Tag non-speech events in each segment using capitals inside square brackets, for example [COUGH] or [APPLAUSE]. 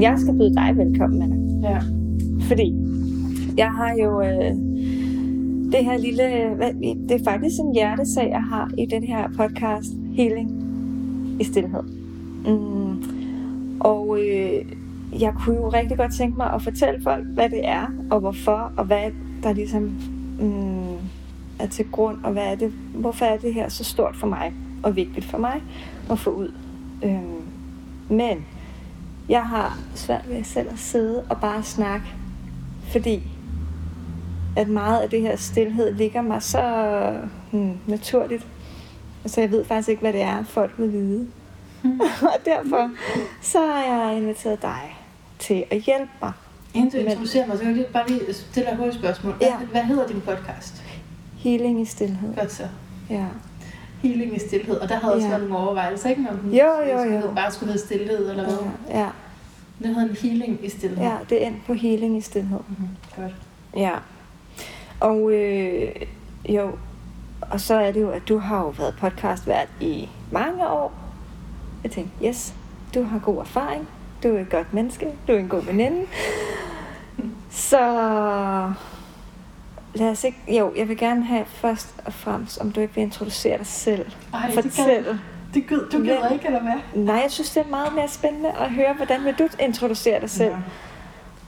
Jeg skal byde dig velkommen, Anna. Ja. Fordi jeg har jo øh, det her lille... Det er faktisk en hjertesag, jeg har i den her podcast, Healing i Stilhed. Mm. Og øh, jeg kunne jo rigtig godt tænke mig at fortælle folk, hvad det er, og hvorfor, og hvad der ligesom mm, er til grund, og hvad er det, hvorfor er det her så stort for mig, og vigtigt for mig at få ud. Øh, men jeg har svært ved selv at sidde og bare snakke, fordi at meget af det her stillhed ligger mig så hmm, naturligt. Altså jeg ved faktisk ikke, hvad det er, folk vil vide. Mm. [LAUGHS] og derfor så har jeg inviteret dig til at hjælpe mig. Inden du introducerer mig, så kan jeg bare lige stille dig et hurtigt spørgsmål. Ja. Hvad hedder din podcast? Healing i stillhed. Godt så. Ja. Healing i stillhed. Og der havde også Ja. været nogle overvejelser, ikke? Om den Jo, jo, skulle jo. hedde- bare skulle hedde stillhed, eller hvad? Ja, ja, Den hedder en healing i stillhed. ja, det er endt på healing i stillhed. Mhm, Godt. Ja. Og øh, jo, og så er det jo, at du har jo været podcastvært i mange år. Jeg tænkte, yes, du har god erfaring. Du er et godt menneske. Du er en god veninde. Så lad os ikke... Jo, jeg vil gerne have først og fremmest, om du ikke vil introducere dig selv. Ej, det Fortæl. gad, det gid, du gider ikke, eller hvad? Nej, jeg synes, det er meget mere spændende at høre, hvordan vil du introducere dig selv, Ja.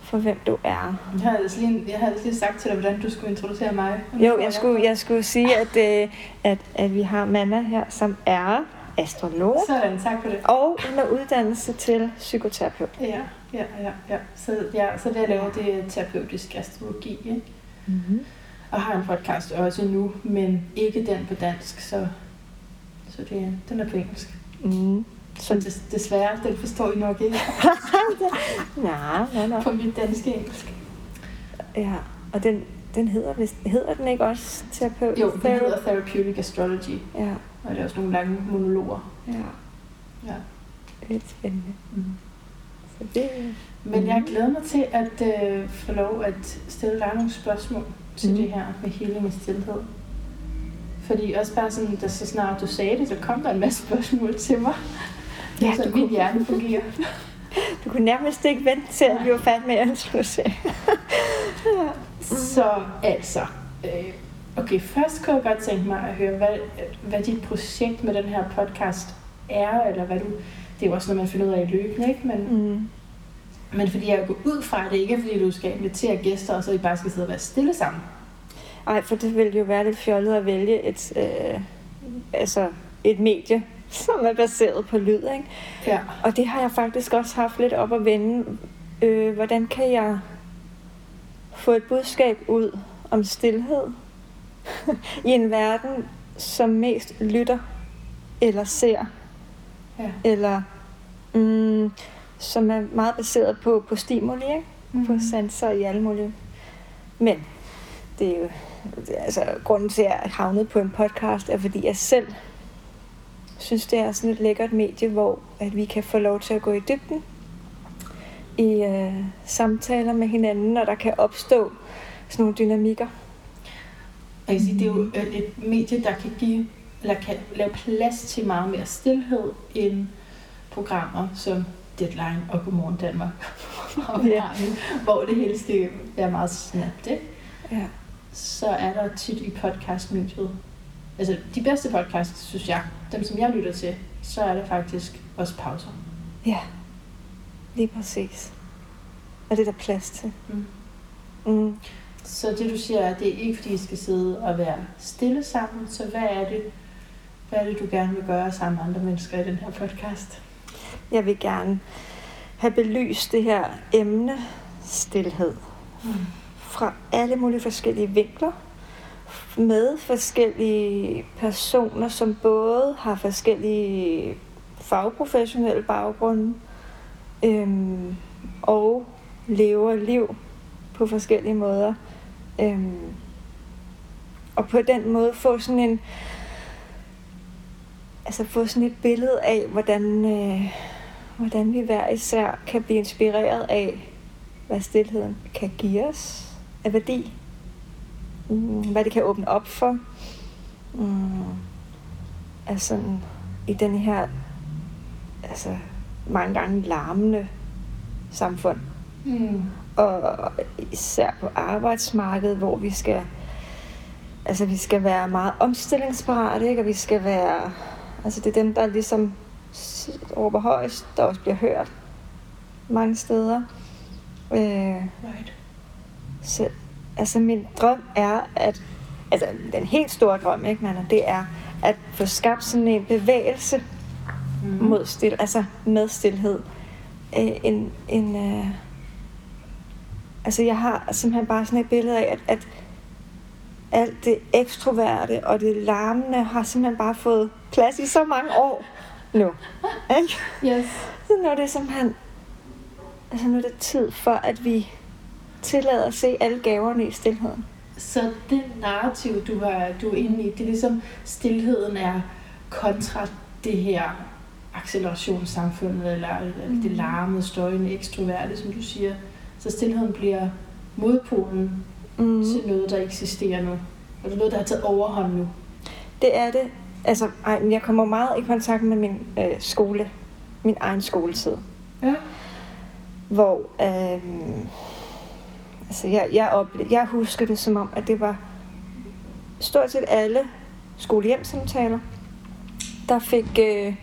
for hvem du er. Jeg havde altså lige, jeg havde lige sagt til dig, hvordan du skulle introducere mig. Jo, jeg skulle, jeg skulle sige, at, øh, at, at vi har Manna her, som er astrolog Sådan, tak for det. og under uddannelse til psykoterapeut. Ja, ja, ja, ja. Så, ja, så det jeg laver, det er terapeutisk astrologi, ikke? Mm-hmm. Og har en podcast også nu, men ikke den på dansk, så, så det, den er på engelsk. Mm. Så des, desværre, den forstår I nok ikke Nej, nej, nej. på mit danske engelsk. Ja, og den, den hedder, vist, hedder den ikke også terapeut? Jo, den hedder Therapeutic Astrology, Ja, og det er også nogle lange monologer. ja. Ja. Lidt spændende. Mm. Så det, Men jeg glæder mig til at øh, få lov at stille dig nogle spørgsmål til Mhm. det her med healing i stillhed. Fordi også bare sådan, da så snart du sagde det, så kom der en masse spørgsmål til mig. Ja, så du mit kunne- hjerne fungerer. [LAUGHS] du kunne nærmest ikke vente til, at vi var færdige med at introducere. ja. Så altså, øh, okay, først kunne jeg godt tænke mig at høre, hvad, hvad dit projekt med den her podcast er, eller hvad du, det er jo også noget, man finder ud af i løbende, ikke? Men, Mm. Men fordi jeg går ud fra, at det ikke er, fordi du skal invitere gæster, og så I bare skal sidde og være stille sammen. Ej, for det ville jo være lidt fjollet at vælge et, øh, altså et medie, [LAUGHS] som er baseret på lyd, ikke? Ja. Og det har jeg faktisk også haft lidt op at vende. Øh, hvordan kan jeg få et budskab ud om stillhed [LAUGHS] i en verden, som mest lytter eller ser, Ja. eller mm, som er meget baseret på, på stimuli, ikke? på Mhm. sanser i alle mulige. Men det er jo, det er altså, grunden til, at jeg havnet på en podcast, er fordi jeg selv synes, det er sådan et lækkert medie, hvor at vi kan få lov til at gå i dybden i øh, samtaler med hinanden, og der kan opstå sådan nogle dynamikker. Jeg kan sige, det er jo et et medie, der kan give, eller kan lave plads til meget mere stillhed end programmer som Deadline og Godmorgen Danmark. [LAUGHS] og Ja. hvor det hele skal være meget snabt, ikke? Ja. så er der tit i podcastmediet, altså de bedste podcasts, synes jeg, dem som jeg lytter til, så er der faktisk også pauser. ja, lige præcis. Og det er der plads til. Mm. Mm. Så det du siger er, det er ikke fordi, I skal sidde og være stille sammen, så hvad er det, hvad er det du gerne vil gøre sammen med andre mennesker i den her podcast? Jeg vil gerne have belyst det her emne, stillhed, Mm. fra alle mulige forskellige vinkler, med forskellige personer, som både har forskellige fagprofessionelle baggrunde, øhm, og lever liv på forskellige måder. Øhm, og på den måde få sådan en altså få sådan et billede af, hvordan, øh, hvordan vi hver især kan blive inspireret af, hvad stillheden kan give os af værdi. Mm, hvad det kan åbne op for. Mm, altså i den her altså mange gange larmende samfund. Mm. Og især på arbejdsmarkedet, hvor vi skal altså vi skal være meget omstillingsparate, ikke? og vi skal være, altså det er dem, der ligesom råber højst, der også bliver hørt mange steder. Øh, Right. så, altså min drøm er, at, altså den helt store drøm, ikke, Nana, det er at få skabt sådan en bevægelse Mm. mod stil, altså med stillhed. Øh, en, en, øh, altså jeg har simpelthen bare sådan et billede af, at, at alt det ekstroverte og det larmende har simpelthen bare fået plads i så mange år nu. Ikke? Yes. Så nu er det simpelthen, altså nu er det tid for, at vi tillader at se alle gaverne i stillheden. Så det narrativ, du, har, du er inde i, det er ligesom, stillheden er kontra det her accelerationssamfundet, eller, eller Mm. det larmede, støjende, ekstroverte, som du siger. Så stillheden bliver modpolen Mm. til noget, der eksisterer nu. Og det er noget, der har taget overhånd nu. Det er det. Altså, ej, jeg kommer meget i kontakt med min øh, skole, min egen skoletid. Ja. hvor øh, altså jeg, jeg, ople- jeg husker det som om, at det var stort set alle skolehjemsamtaler, der fik øh,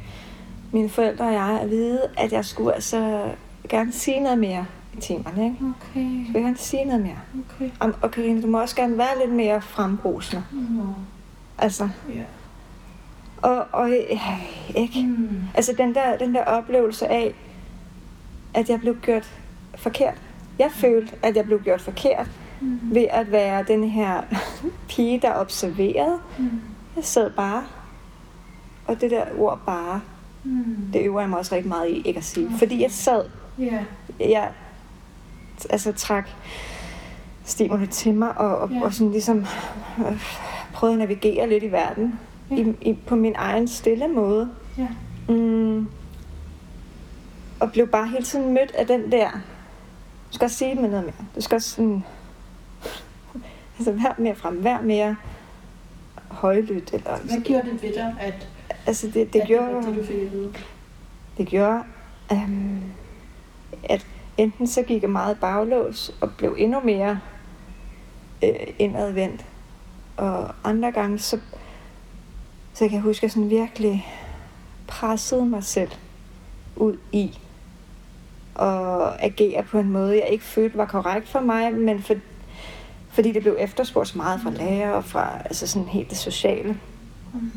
mine forældre og jeg at vide, at jeg skulle altså gerne sige noget mere i timerne. Ikke? Okay. Jeg vil gerne sige noget mere. Okay. Og, og Karine, du må også gerne være lidt mere frembrusende. Nå. Altså, Ja. Og, og øh, ikke? Mm. Altså den der, den der oplevelse af, at jeg blev gjort forkert. Jeg følte, at jeg blev gjort forkert Mm. ved at være den her [LAUGHS] pige, der observerede. Mm. Jeg sad bare. Og det der ord bare, Mm. det øver jeg mig også rigtig meget i ikke at sige. Fordi jeg sad, Ja. jeg altså trak stimuli til mig og, og, Ja. og sådan ligesom øh, prøvede at navigere lidt i verden Ja. i, i, på min egen stille måde. Ja. Mm. Og blev bare hele tiden mødt af den der, du skal også sige med noget mere. Du skal også sådan, [LAUGHS] altså vær mere frem, vær mere højlydt. Eller, Hvad gjorde det ved dig, at, altså det, det, at gjorde, det det, du fik at vide? det gjorde, um, at enten så gik jeg meget baglås og blev endnu mere øh, indadvendt. Og andre gange, så, så kan jeg huske, at jeg sådan virkelig pressede mig selv ud i at agere på en måde, jeg ikke følte var korrekt for mig, men for, fordi det blev efterspurgt så meget fra lærer og fra altså sådan helt det sociale, Mm.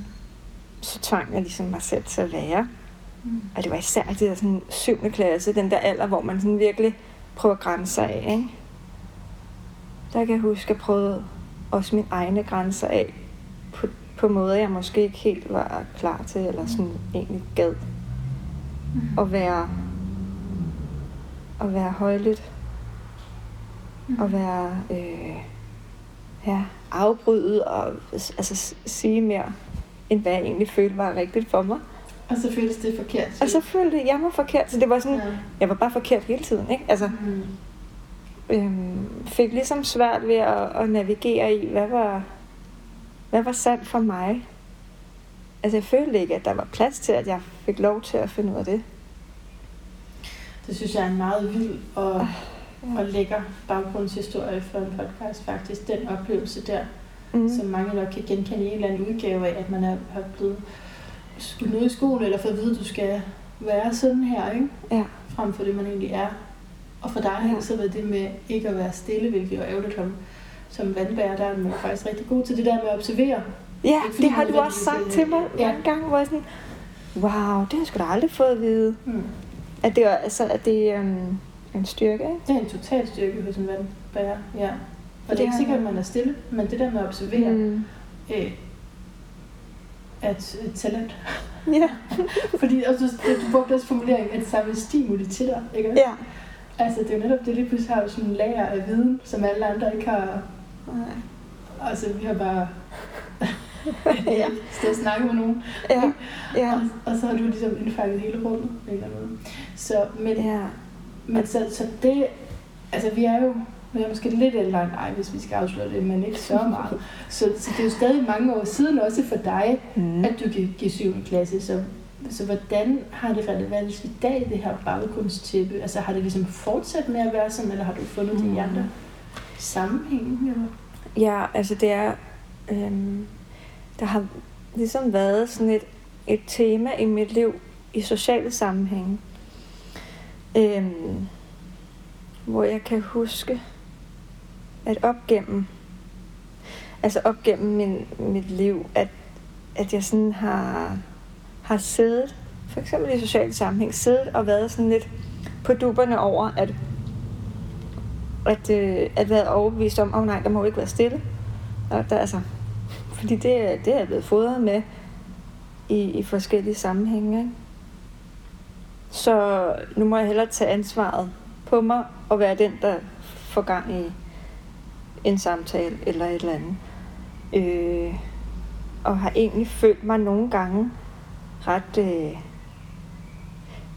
så tvang jeg ligesom mig selv til at lære. Mm. Og det var især det der sådan 7. klasse, den der alder, hvor man sådan virkelig prøver grænser af. Ikke? Der kan jeg huske, at jeg prøvede også mine egne grænser af på, måder, jeg måske ikke helt var klar til, eller sådan egentlig gad Mm. at være, at være højlydt, Mm. og være øh, ja, afbrydet og altså, sige mere, end hvad jeg egentlig følte var rigtigt for mig. Og så føltes det forkert. Og så følte jeg mig forkert, så det var sådan, Ja. jeg var bare forkert hele tiden, ikke? Altså, Mm. øhm, fik ligesom svært ved at, at navigere i, hvad var, hvad var sandt for mig. Altså, jeg følte ikke, at der var plads til, at jeg fik lov til at finde ud af det. Det synes jeg er en meget vild og, ja. og lækker baggrundshistorie for en podcast faktisk. Den oplevelse der, Mm. som mange nok kan genkende i en eller anden udgave af, at man er, har blevet skudt ned i skolen, eller fået at vide, at du skal være sådan her, ikke? Ja. frem for det, man egentlig er. Og for dig har Ja. det så været det med ikke at være stille, hvilket er ærgerligt som, som vandbærer, der er man faktisk rigtig god til det der med at observere. Ja, fordi det har du også sagt til mig øh, ja. mange gange, hvor jeg sådan, wow, det har jeg sgu da aldrig fået at vide. Mm. At det er, altså, at det er um, en styrke, ikke? Det er en total styrke hos en vandbærer, ja. Og det er ikke sikkert, at man er stille, men det der med at observere mm. Øh, er et, et talent. Ja. [LAUGHS] Fordi også, du, du brugte også formuleringen, at samle stimuli til dig, ikke? ja. Altså, det er jo netop det, lige pludselig har du sådan en lager af viden, som alle andre ikke har. Nej. Altså, vi har bare [LAUGHS] ja. [LAUGHS] stået og snakket med nogen. Ja. Ja. Og, og så har du ligesom indfanget hele rummet på en eller anden måde. Så, men, Ja. men så, så det, altså vi er jo, vi er måske lidt ældre end dig, hvis vi skal afsløre det, men ikke så meget. Så, så det er jo stadig mange år siden også for dig, Mm. at du gik i 7. klasse. Så så hvordan har det relevans i dag, det her baggrundstæppe? Altså har det ligesom fortsat med at være sådan, eller har du fundet Mm. andre sammenhænge? Eller? Ja, altså det er... Øhm, der har ligesom været sådan et, et tema i mit liv i sociale sammenhænge. Øhm, hvor jeg kan huske, at op gennem, altså op gennem min, mit liv, at, at jeg sådan har, har siddet, for eksempel i sociale sammenhæng, siddet og været sådan lidt på duberne over, at at, øh, at være overbevist om, at oh, nej, der må ikke være stille. Og der, altså, fordi det, det er jeg blevet fodret med i, i forskellige sammenhænge. Ikke? Så nu må jeg hellere tage ansvaret på mig og være den, der får gang i en samtale eller et eller andet. Øh, og har egentlig følt mig nogle gange ret, øh,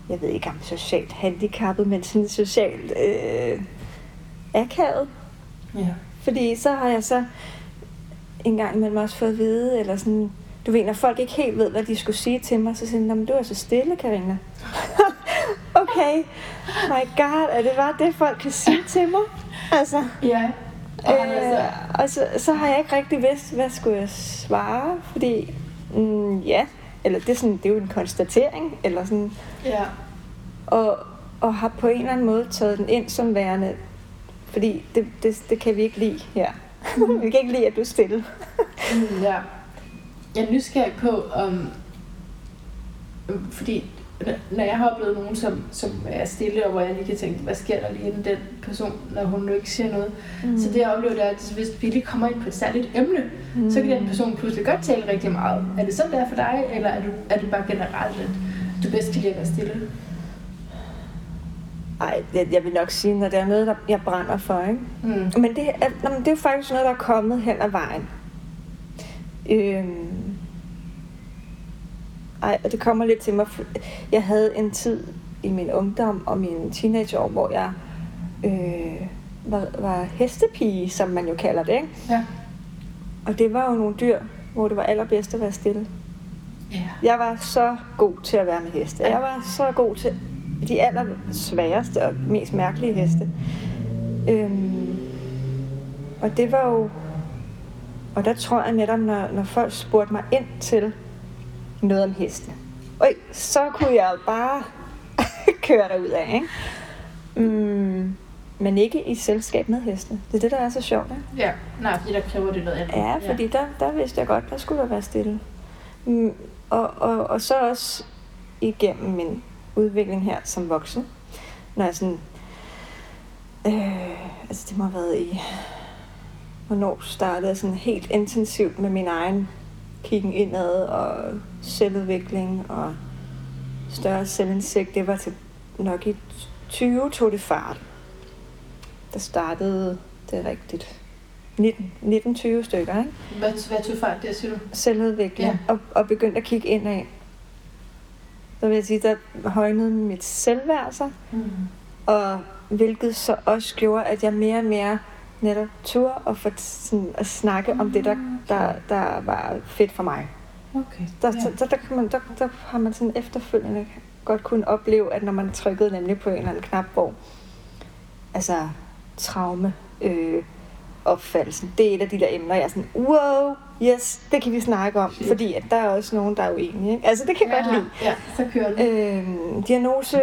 jeg ved ikke om socialt handicappet, men sådan socialt øh, akavet. Ja. Fordi så har jeg så en gang imellem også fået at vide, eller sådan, du ved, når folk ikke helt ved, hvad de skulle sige til mig, så siger de, "Nå, men du er så stille, Karina. [LAUGHS] okay, my god, er det bare det, folk kan sige til mig? Altså, Ja. Og øh, og så, så har jeg ikke rigtig vidst, hvad skulle jeg svare, fordi, mm, ja, eller det er, sådan, det er jo en konstatering, eller sådan, ja. og, og har på en eller anden måde taget den ind som værende, fordi det, det, det kan vi ikke lide her. [LAUGHS] vi kan ikke lide, at du er stille. Mm, [LAUGHS] ja. Jeg er nysgerrig på, om... Fordi når jeg har oplevet nogen, som, som er stille, og hvor jeg lige kan tænke, hvad sker der lige inden den person, når hun nu ikke siger noget. Mm. Så det jeg oplever, det er, at hvis vi lige kommer ind på et særligt emne, mm. så kan den person pludselig godt tale rigtig meget. Er det sådan, det er for dig, eller er, du, er det bare generelt, at du bedst kan lide at være stille? Ej, jeg, jeg vil nok sige, når det er noget, der jeg brænder for, ikke? Mm. Men det, er, nå, men det er faktisk noget, der er kommet hen ad vejen. Øhm, ej, og det kommer lidt til mig. Jeg havde en tid i min ungdom og mine teenageår, hvor jeg øh, var, var hestepige, som man jo kalder det. Ikke? Ja. Og det var jo nogle dyr, hvor det var allerbedst at være stille. Ja. Jeg var så god til at være med heste. Jeg var så god til de aller sværeste og mest mærkelige heste. Øhm, og det var jo... Og der tror jeg netop, når, når folk spurgte mig ind til noget om heste, Øj, så kunne jeg bare [LAUGHS] køre derud af, ikke? Mm, men ikke i selskab med heste. Det er det, der er så sjovt, ikke? Ja, nej, fordi der kræver det noget andet. Ja, fordi der, der vidste jeg godt, der skulle der være stille. Mm, og, og, og så også igennem min udvikling her som voksen, når jeg sådan, øh, altså det må have været i, hvornår startede jeg sådan helt intensivt med min egen kiggen indad og selvudvikling og større selvindsigt. Det var til nok i 20 tog det fart. Der startede det rigtigt. 19, 19-20 stykker, ikke? Hvad, hvad tog fejl der, siger du? selvudvikling ja. og, og begyndte at kigge indad. Så vil jeg sige, der højnede mit selvværd sig, Mm. og hvilket så også gjorde, at jeg mere og mere netop turde at, få sådan, at snakke om det, der, der, der var fedt for mig. Okay. Der, ja. der, der, kan man, der, der har man sådan efterfølgende godt kunne opleve, at når man trykkede nemlig på en eller anden knap, hvor altså traume, øh, opfattelsen, det er et af de der emner, jeg er sådan, wow, yes, det kan vi snakke om, Fedt. fordi at der er også nogen, der er uenige. Ikke? Altså det kan jeg godt lide. Ja, så kører det. Øh, diagnose,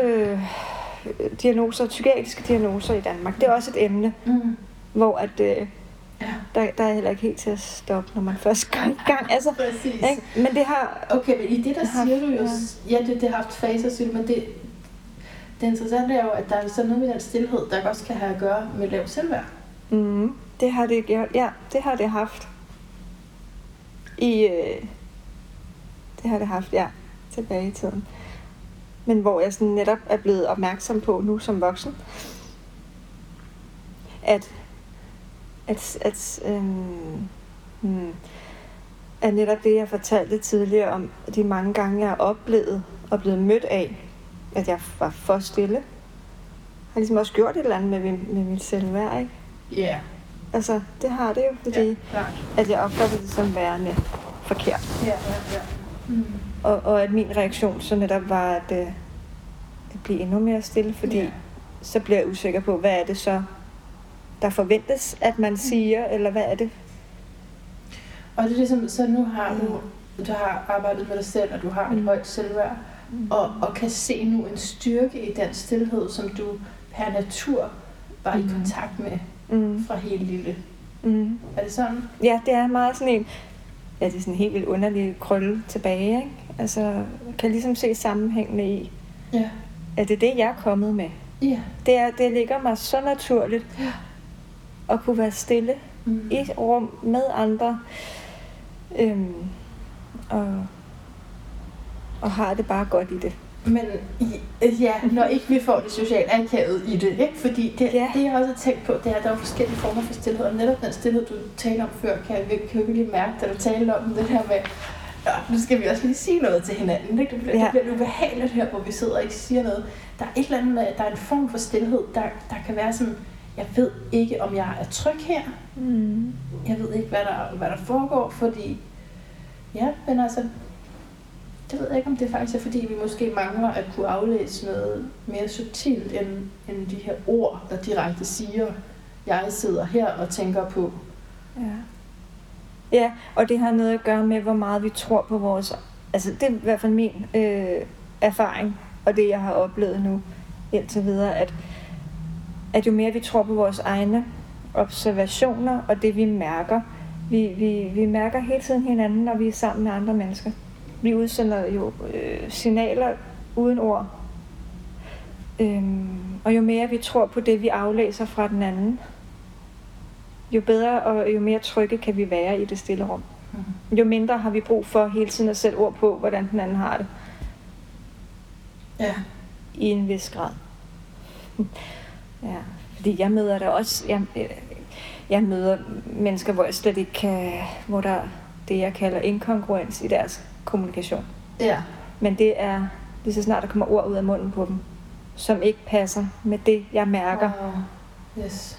diagnoser, psykiatriske diagnoser i Danmark, det er også et emne, Mm. hvor at, øh, Ja, der, der er heller ikke helt til at stoppe, når man først går i gang. Altså, præcis. ikke? Men det har, Okay, men i det der Det siger du jo, ja. ja, det, det har haft faser, men det, det interessante er jo, at der er sådan noget med den stillhed, der også kan have at gøre med lav selvværd. Mm, det har det gjort. Ja, det har det haft. I, øh, det har det haft, ja, tilbage i tiden. Men hvor jeg sådan netop er blevet opmærksom på nu som voksen, at, at, at, øh, hmm, at netop det, jeg fortalte tidligere om de mange gange, jeg har oplevet og blevet mødt af, at jeg var for stille, har ligesom også gjort et eller andet med, med mit selvværd, ikke? Ja, Altså, det har det jo, fordi ja, klart. at jeg opfatter det som værende forkert. Ja, ja, ja. Mm. Og, og at min reaktion så netop var at, øh, at blive endnu mere stille, fordi Ja. så bliver jeg usikker på, hvad er det så, der forventes, at man siger, eller hvad er det? Og det er ligesom, så nu har du, du har arbejdet med dig selv, og du har et Mm. højt selvværd, og, og kan se nu en styrke i den stillhed, som du per natur var i Mm. kontakt med Mm. fra helt lille. Mm. Er det sådan? Ja, det er meget sådan en, ja, det er sådan en helt vildt underlig krølle tilbage, ikke? Altså, kan ligesom se sammenhængene i, Ja. at det er det, jeg er kommet med. Ja. Det, er, det ligger mig så naturligt at kunne være stille Mm. i et rum med andre. Øhm, og, og har det bare godt i det. Men i- ja, når ikke vi får det socialt akavet i det, ikke? Fordi det, Ja. det, jeg også har tænkt på, det er, at der er forskellige former for stillhed, og netop den stillhed, du talte om før, kan jeg virkelig, mærke, da du talte om det her med, Nå, nu skal vi også lige sige noget til hinanden. Ikke? Det, bliver, Ja. det bliver ubehageligt her, hvor vi sidder og ikke siger noget. Der er et eller andet med, der er en form for stillhed, der, der kan være sådan, jeg ved ikke, om jeg er tryg her. Mm. Jeg ved ikke, hvad der, hvad der foregår, fordi... Ja, men altså... Det ved jeg ikke, om det faktisk er, fordi vi måske mangler at kunne aflæse noget mere subtilt, end, end de her ord, der direkte siger, jeg sidder her og tænker på. Ja. ja, og det har noget at gøre med, hvor meget vi tror på vores... Altså, det er i hvert fald min øh, erfaring, og det, jeg har oplevet nu indtil videre, at, at jo mere vi tror på vores egne observationer og det, vi mærker, vi, vi, vi mærker hele tiden hinanden, når vi er sammen med andre mennesker. Vi udsender jo øh, signaler uden ord. Øhm, og jo mere vi tror på det, vi aflæser fra den anden, jo bedre og jo mere trygge kan vi være i det stille rum. Jo mindre har vi brug for hele tiden at sætte ord på, hvordan den anden har det Ja. i en vis grad. Ja, fordi jeg møder der også, jeg, jeg møder mennesker, hvor jeg slet ikke kan, hvor der er det, jeg kalder inkongruens i deres kommunikation. Ja. Men det er lige så snart der kommer ord ud af munden på dem, som ikke passer med det, jeg mærker, Wow. Yes.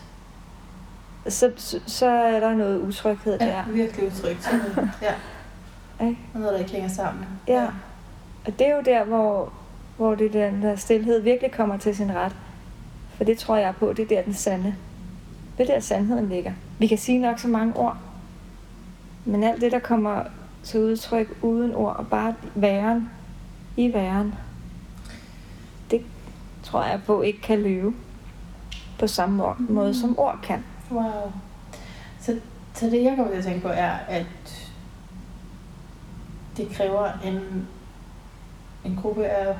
så, så, så er der noget utryghed Ja, der. virkelig udtrykt. [LAUGHS] Ja. Ikke? Og noget, der ikke hænger sammen. Ja. Og det er jo der, hvor, hvor det den der stillhed virkelig kommer til sin ret. For det tror jeg på, det er der den sande. Det er der sandheden ligger. Vi kan sige nok så mange ord. Men alt det, der kommer til udtryk uden ord, og bare væren i væren, det tror jeg på ikke kan løbe på samme ord, måde, som ord kan. Wow. Så, så det, jeg kommer til at tænke på, er, at det kræver en, en gruppe af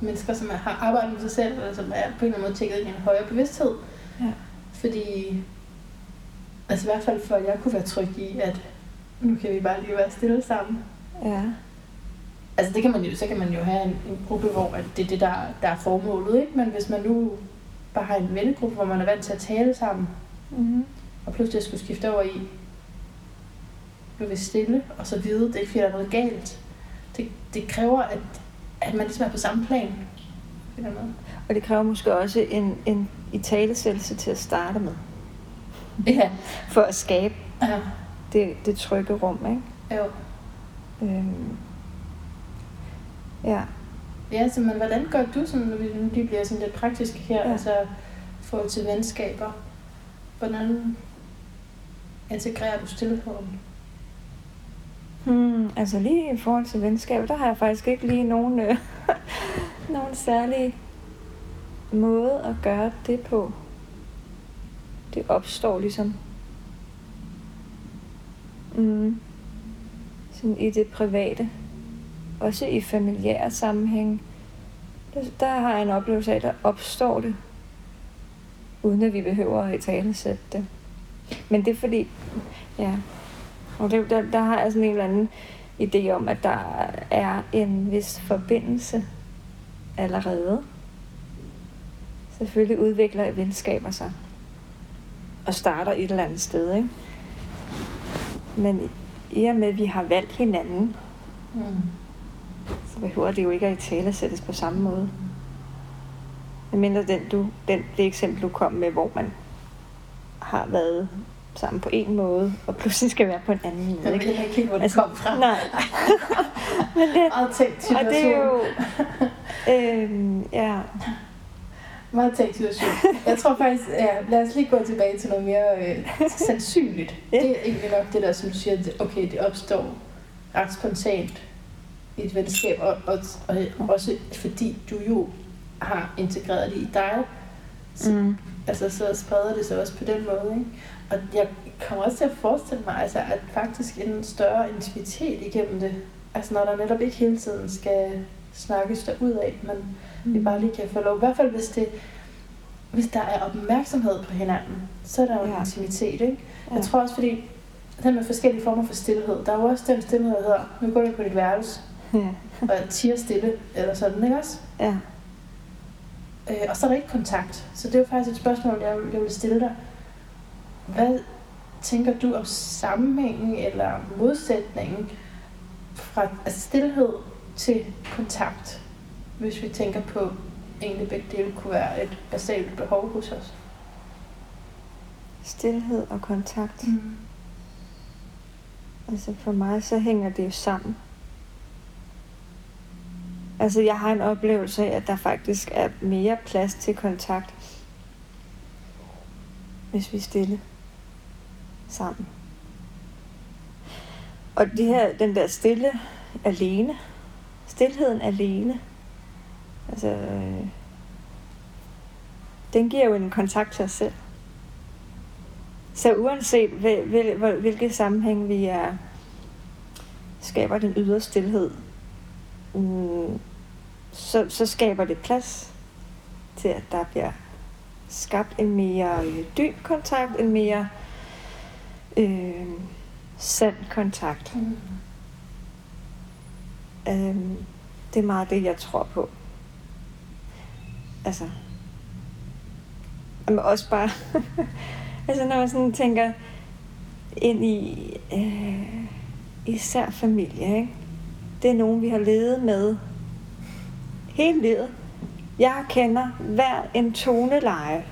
mennesker, som har arbejdet med sig selv, eller som er på en eller anden måde tækket i en højere bevidsthed. Ja. Fordi, altså i hvert fald for, at jeg kunne være tryg i, at nu kan vi bare lige være stille sammen. Ja. Altså det kan man jo, så kan man jo have en, en gruppe, hvor at det er det, der, der er formålet, ikke? Men hvis man nu bare har en vennegruppe, hvor man er vant til at tale sammen, Mm-hmm. og pludselig skulle skifte over i nu vil stille, og så vide, det er ikke fordi, der er noget galt. Det, det kræver, at, at man ligesom er på samme plan. Og det kræver måske også en, en italesættelse til at starte med, Ja. for at skabe ja. Det, det trygge rum, ikke? Jo. Øhm, ja. Ja, så men hvordan gør du sådan, når vi nu lige bliver sådan lidt praktiske her, Ja. altså forhold til venskaber? Hvordan integrerer du stillheden? Hmm, altså lige i forhold til venskab, der har jeg faktisk ikke lige nogen, øh, [LAUGHS] nogen særlig måde at gøre det på. Det opstår ligesom mm, sådan i det private. Også i familiære sammenhæng. Der, der har jeg en oplevelse af, at der opstår det, uden at vi behøver at talesætte det. Men det er fordi, ja, og det, der, der har jeg sådan en eller anden idé om, at der er en vis forbindelse allerede. Selvfølgelig udvikler venskaber sig og starter et eller andet sted, ikke? Men i og med, at vi har valgt hinanden, Mm. så behøver det jo ikke at tale sættes på samme måde. Men mindre den, du, den, det eksempel, du kom med, hvor man har været sammen på en måde, og pludselig skal være på en anden måde. Jeg ved Ikke? ikke helt, hvor det Altså, kom fra. Nej. [LAUGHS] Men det, og det er jo... Øhm, ja, Meget tænkt situation. Jeg tror faktisk, ja, lad os lige gå tilbage til noget mere øh, sandsynligt. Ja. Det er egentlig nok det der, som du siger, at okay, det opstår ret spontant i et venskab, og, og, og også fordi du jo har integreret det i dig, så, mm, altså, så spreder det sig også på den måde. Ikke? Og jeg kommer også til at forestille mig, altså, at faktisk en større intimitet igennem det, altså når der netop ikke hele tiden skal snakkes der ud af, men vi bare lige kan få lov. I hvert fald hvis, det, hvis der er opmærksomhed på hinanden, så er der jo ja. Intimitet. Ikke? ja. Jeg tror også, fordi den med forskellige former for stillhed, der er jo også den stillhed, der hedder, nu går du på dit værelse, Ja, og er tiger stille, eller sådan, ikke også? ja. Øh, og så er der ikke kontakt. Så det er jo faktisk et spørgsmål, jeg, vil- jeg vil stille dig. Hvad tænker du om sammenhængen eller modsætningen fra altså stillhed til kontakt? Hvis vi tænker på, egentlig begge dele kunne være et basalt behov hos os. Stilhed og kontakt. Mm. Altså for mig, så hænger det jo sammen. Altså jeg har en oplevelse af, at der faktisk er mere plads til kontakt, hvis vi er stille sammen. Og det her, den der stille alene, stilheden alene, altså, øh, den giver jo en kontakt til os selv. Så uanset hvil, hvil, hvil, hvilke sammenhæng vi er, skaber den ydre stillhed, mm, så, så skaber det plads til, at der bliver skabt en mere øh, dyb kontakt, en mere øh, sand kontakt. Mm. Øhm, det er meget det, jeg tror på. Altså, men også bare, [LAUGHS] altså når man sådan tænker ind i øh, især familie, ikke? Det er nogen, vi har levet med hele livet. Jeg kender hver en toneleje.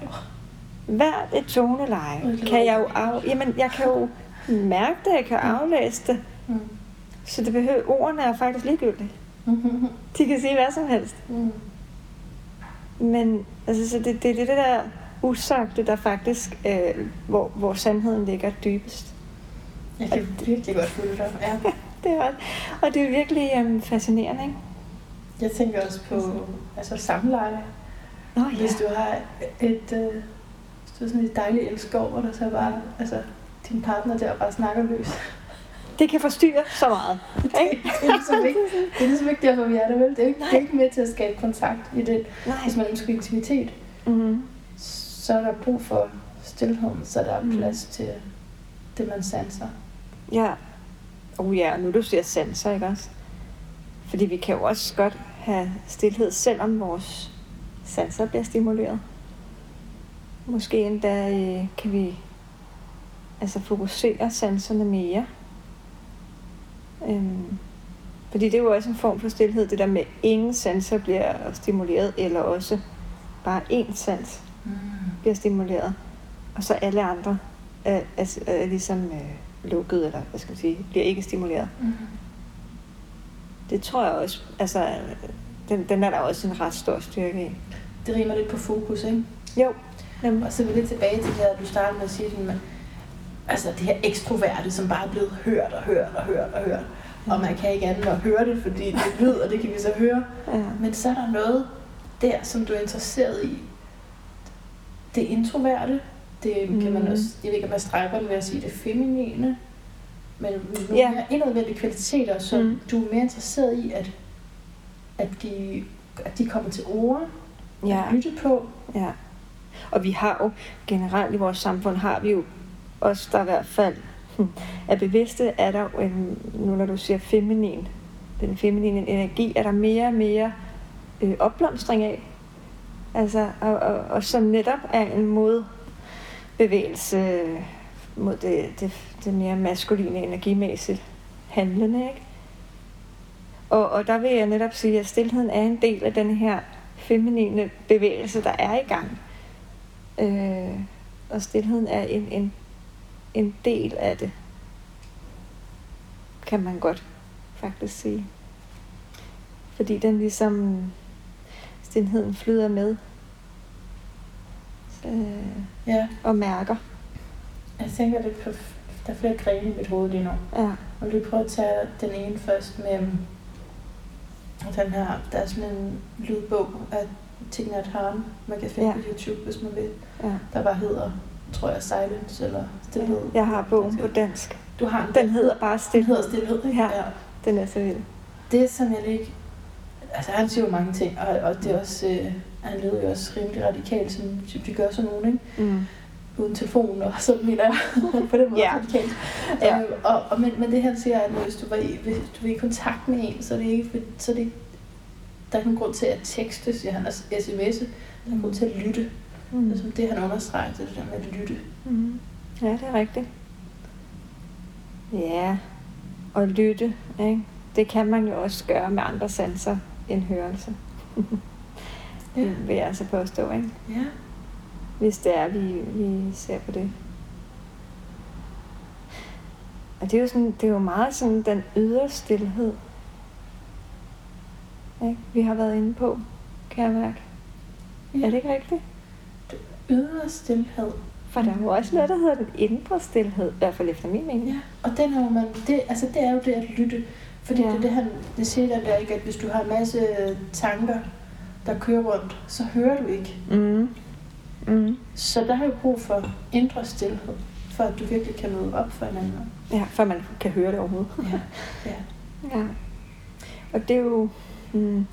Hvert et toneleje kan jeg jo af, jamen, jeg kan jo mærke det, jeg kan aflæse det. Mm. Så det behøver, ordene er faktisk ligegyldige. Mm. De kan sige hvad som helst. Mm. Men altså, så det, det er det der usagte, der faktisk, øh, hvor, hvor sandheden ligger dybest. Jeg kan virkelig godt følge dig. Ja. Det er, og det er virkelig um, fascinerende, ikke? Jeg tænker også på altså samleje. Nå Hvis du har et, øh, hvis du har sådan et dejligt elskov, og der så bare, altså, din partner der bare snakker løs. Det kan forstyrre så meget. Ikke? det, er ligesom ikke, det er ligesom ikke derfor, vi er der, vel? Det er ikke, det er ikke med til at skabe kontakt i det. Nej. Hvis man ønsker intimitet, Mm-hmm. så er der brug for stillheden, så der er Mm. plads til det, man sanser. Ja. Oh ja, og nu du siger sanser, ikke også? Fordi vi kan jo også godt have stillhed, selvom vores sanser bliver stimuleret. Måske endda øh, kan vi altså fokusere sanserne mere. Øhm, fordi det er jo også en form for stillhed, det der med, at ingen sanser bliver stimuleret, eller også bare én sans Mm. bliver stimuleret, og så alle andre er, er, er ligesom øh, lukket, eller hvad skal man sige, bliver ikke stimuleret. Mm. Det tror jeg også, altså, den, den er der også en ret stor styrke i. Det rimer lidt på fokus, ikke? Jo, nemlig. Og så er vi lidt tilbage til det her, du startede med at sige, man, altså det her ekstroverte, som bare er blevet hørt og hørt og hørt og hørt. Og man kan ikke andet end at høre det, fordi det er lyd, og det kan vi så høre. Ja. Men så er der noget der, som du er interesseret i. Det introverte, det kan man Mhm. også, jeg ved ikke, om jeg strækker det ved at sige det feminine, men nogle Ja. mere indadvendte kvaliteter, som Mhm. du er mere interesseret i, at, at, de, at de kommer til ord, ja, at lytte på. ja. Og vi har jo generelt i vores samfund, har vi jo os, der i hvert fald er bevidste, er der en, nu når du siger feminin, den feminine energi, er der mere og mere øh, opblomstring af. Altså, og, og, og som netop er en modbevægelse øh, mod det, det, det mere maskuline energimæssigt handlende, ikke? Og, og der vil jeg netop sige, at stillheden er en del af den her feminine bevægelse, der er i gang. Øh, og stillheden er en, en en del af det. Kan man godt faktisk sige. Fordi den ligesom stilheden flyder med. Øh, Ja, og mærker. jeg tænker lidt på, der er flere grene i mit hoved lige nu. Ja. Og lige prøve at tage den ene først med øhm, den her, der er sådan en lydbog af Tina Harm, man kan finde ja. på YouTube, hvis man vil, ja. der bare hedder, tror jeg, Silence eller Stilhed. Jeg har bogen på dansk. Du har Den hedder bare Den Stilhed. hedder Stilhed, ikke? Ja. Den er så vild. Det, som jeg ikke... Altså, han siger jo mange ting, og, og det er også... Øh, han lyder jo også rimelig radikalt, som vi gør sådan nogen, ikke? Mm. uden telefon, og sådan mener jeg [LAUGHS] på den måde Ja. radikalt. Ja. Øh, og, og, men, men det han siger, at hvis du, var i, hvis du er i kontakt med en, så er det ikke, så er det der er ikke nogen grund til at tekste, siger han, og sms'e. Der er grund til at lytte. Mm. Det som det, han understreger, det er det der med at lytte. Mm. Ja, det er rigtigt. Ja, og lytte, ikke? det kan man jo også gøre med andre sanser end hørelse. [LAUGHS] Ja. Det vil jeg altså påstå, ikke? Ja. hvis det er, vi, vi ser på det. Og det er jo, sådan, det er jo meget sådan den ydre stillhed, ikke? vi har været inde på, kan jeg mærke. Ja. Er det ikke rigtigt? Ydre stillhed. For der er jo også noget, der hedder den indre stillhed, i hvert fald efter min mening. Ja, og den er jo man, det, altså det er jo det at lytte. Fordi Ja. det, det, han, det siger der, der ikke, at hvis du har en masse tanker, der kører rundt, så hører du ikke. Mm. Mm. Så der har jo brug for indre stillhed, for at du virkelig kan møde op for hinanden. Ja, for man kan høre det overhovedet. Ja, ja. [LAUGHS] Ja. Og det er jo... Mm,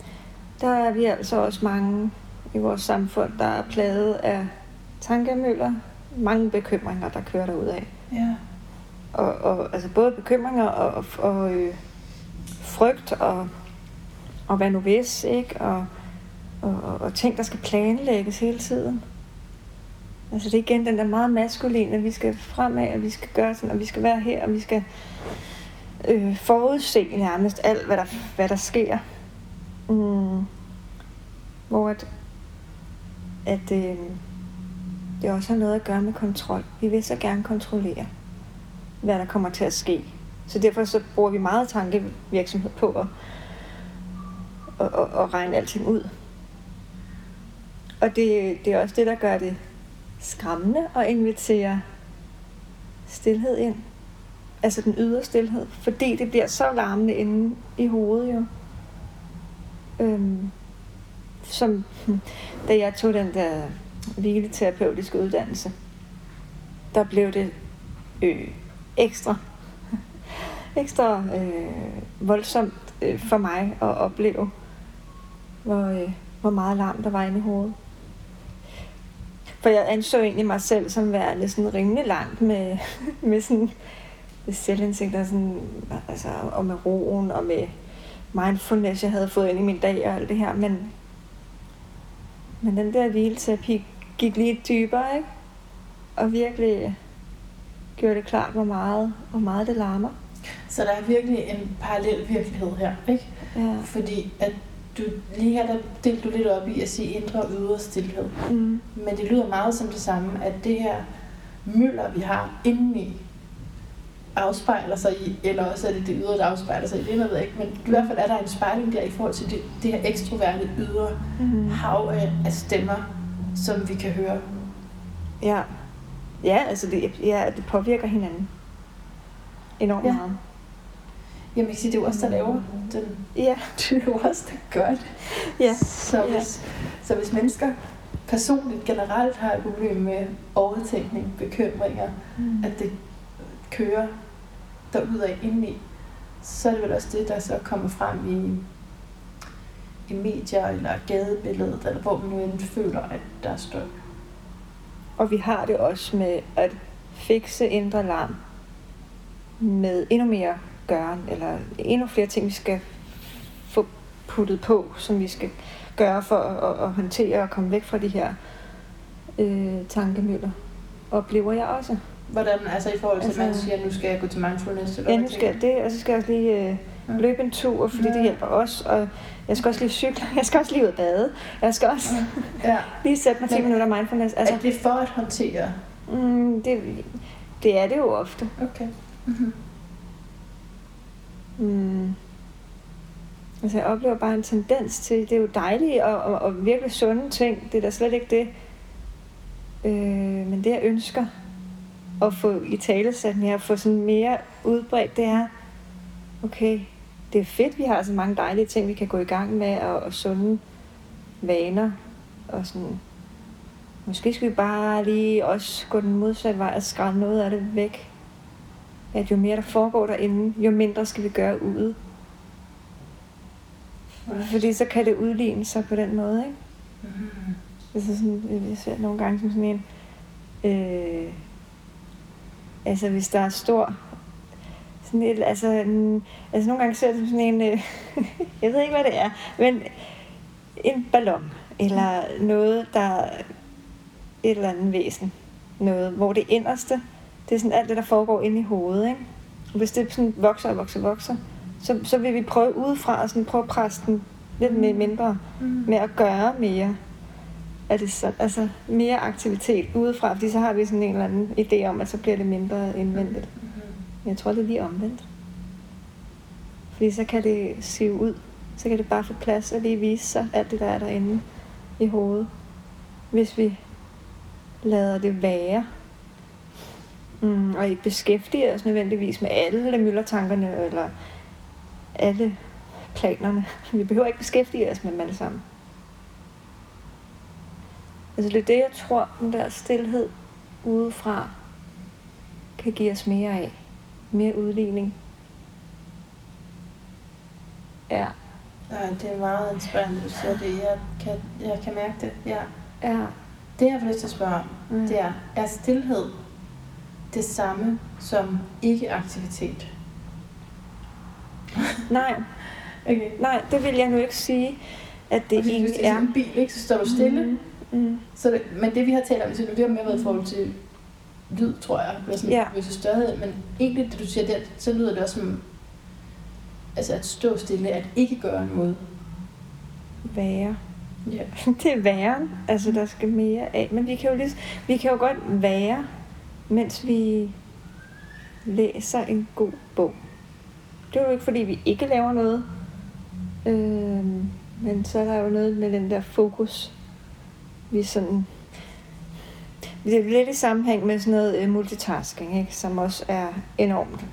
der er vi altså også mange i vores samfund, der er plaget af tankemøller. Mange bekymringer, der kører derud af. ja. Og, og, altså både bekymringer og, og, og øh, frygt og, og hvad nu hvis, ikke? Og, og, og, og ting, der skal planlægges hele tiden. Altså det er igen den der meget maskuline, at vi skal fremad, og vi skal gøre sådan, og vi skal være her, og vi skal øh, forudse nærmest alt, hvad der, hvad der sker. Mm. Hvor at, at øh, det også har noget at gøre med kontrol. Vi vil så gerne kontrollere, hvad der kommer til at ske. Så derfor så bruger vi meget tankevirksomhed på at, at, at, at regne alting ud. Og det, det er også det, der gør det skræmmende at invitere stillhed ind. Altså den ydre stillhed. Fordi det bliver så larmende inde i hovedet jo. Øhm, som hmm, da jeg tog den der hvileterapeutiske uddannelse, der blev det øh, ekstra, [LAUGHS] ekstra øh, voldsomt øh, for mig at opleve, hvor, øh, hvor meget larm der var inde i hovedet. For jeg anså egentlig mig selv som værende sådan rimelig langt med, [LAUGHS] med sådan med selvindsigt og, sådan, altså, og med roen og med mindfulness, jeg havde fået ind i min dag og alt det her. Men, men den der hvileterapi gik lige dybere, ikke? Og virkelig gjorde det klart, hvor meget, hvor meget det larmer. Så der er virkelig en parallel virkelighed her, ikke? Ja. Fordi at du lige her, der delte du lidt op i at sige indre og ydre stillhed. Mm. Men det lyder meget som det samme, at det her møller, vi har indeni, afspejler sig i, eller også er det det ydre, der afspejler sig i, det ved jeg ikke, men i hvert fald er der en spejling der i forhold til det, det her ekstroverte ydre Mm. hav af, af stemmer, som vi kan høre. Ja. Ja, altså det, ja, det påvirker hinanden enormt Ja. ja. meget. Jamen, jeg sige, det er jo os, der laver den. Ja. [LAUGHS] Det er jo os, der gør det. Ja. Så Ja. hvis, så hvis mennesker personligt generelt har et problem med overtænkning, bekymringer, Mm. at det kører derudad indeni, så er det vel også det, der så kommer frem i, i medier eller gadebilledet, eller hvor man nu end føler, at der er støj. Og vi har det også med at fikse indre larm med endnu mere gøren, eller endnu flere ting, vi skal få puttet på, som vi skal gøre for at, at, håndtere og komme væk fra de her øh, tankemøller. Oplever jeg også. Hvordan, altså i forhold til, at man Altså- siger, at nu skal jeg gå til mindfulness, eller Ja, nu skal jeg det, og så skal jeg også lige øh, Ja. løbe en tur, fordi Ja. det hjælper os. Og jeg skal også lige cykle, [LAUGHS] jeg skal også lige ud og bade. Jeg skal også Ja. [LAUGHS] lige sætte mig 10 Men- minutter mindfulness. Altså, er det for at håndtere? Mm, det, det er det jo ofte. Okay. Mm-hmm. Mm. Altså, jeg oplever bare en tendens til, det er jo dejligt og, og, og virkelig sunde ting. Det er da slet ikke det. Øh, men det, jeg ønsker at få i talesæt mere, at få sådan mere udbredt, det er, okay, det er fedt, vi har så mange dejlige ting, vi kan gå i gang med, og, og sunde vaner, og sådan, måske skal vi bare lige også gå den modsatte vej og skrælle noget af det væk. At jo mere der foregår derinde, jo mindre skal vi gøre ude. Fordi så kan det udligne sig på den måde, ikke? Mm-hmm. Altså sådan, jeg ser nogle gange som sådan en... Øh, altså hvis der er stor... Sådan et, altså, en, altså nogle gange ser jeg det som sådan en... Øh, [LAUGHS] jeg ved ikke, hvad det er, men en ballon, eller noget, der er et eller andet væsen. Noget, hvor det inderste, det er sådan alt det, der foregår inde i hovedet, ikke? Og hvis det sådan vokser og vokser og vokser, så, så vil vi prøve udefra at sådan prøve at presse den lidt mere mindre, Mm. med at gøre mere. Er det så, altså mere aktivitet udefra, fordi så har vi sådan en eller anden idé om, at så bliver det mindre indvendigt. Jeg tror, det er lige omvendt. Fordi så kan det sive ud. Så kan det bare få plads og lige vise sig alt det, der er derinde i hovedet. Hvis vi lader det være. Mm, og ikke beskæftiger os nødvendigvis med alle myldertankerne eller alle planerne. Vi behøver ikke beskæftige os med dem alle sammen. Altså det er det, jeg tror, den der stillhed udefra kan give os mere af. Mere udligning. Ja. Ja, det er meget inspirerende, du siger det. Jeg kan, jeg kan mærke det. Ja. Ja. Det, jeg får lyst til at spørge om, Mm. det er, er stillhed det samme som ikke-aktivitet? Nej, Okay. nej, det vil jeg nu ikke sige, at det hvis egentlig det er er. en bil, ikke, så står du stille. Mm. Mm. Så det, men det, vi har talt om, så det har mere været i forhold til lyd, tror jeg, eller sådan, Ja. hvis større, men egentlig, det du siger der, så lyder det også som, altså at stå stille, at ikke gøre noget. Være. Ja. [LAUGHS] Det er væren. Altså, der skal mere af. Men vi kan jo, lige, vi kan jo godt være, mens vi læser en god bog. Det er jo ikke, fordi vi ikke laver noget. Øhm, men så er der jo noget med den der fokus. Vi sådan... Det er lidt i sammenhæng med sådan noget øh, multitasking, ikke? som også er enormt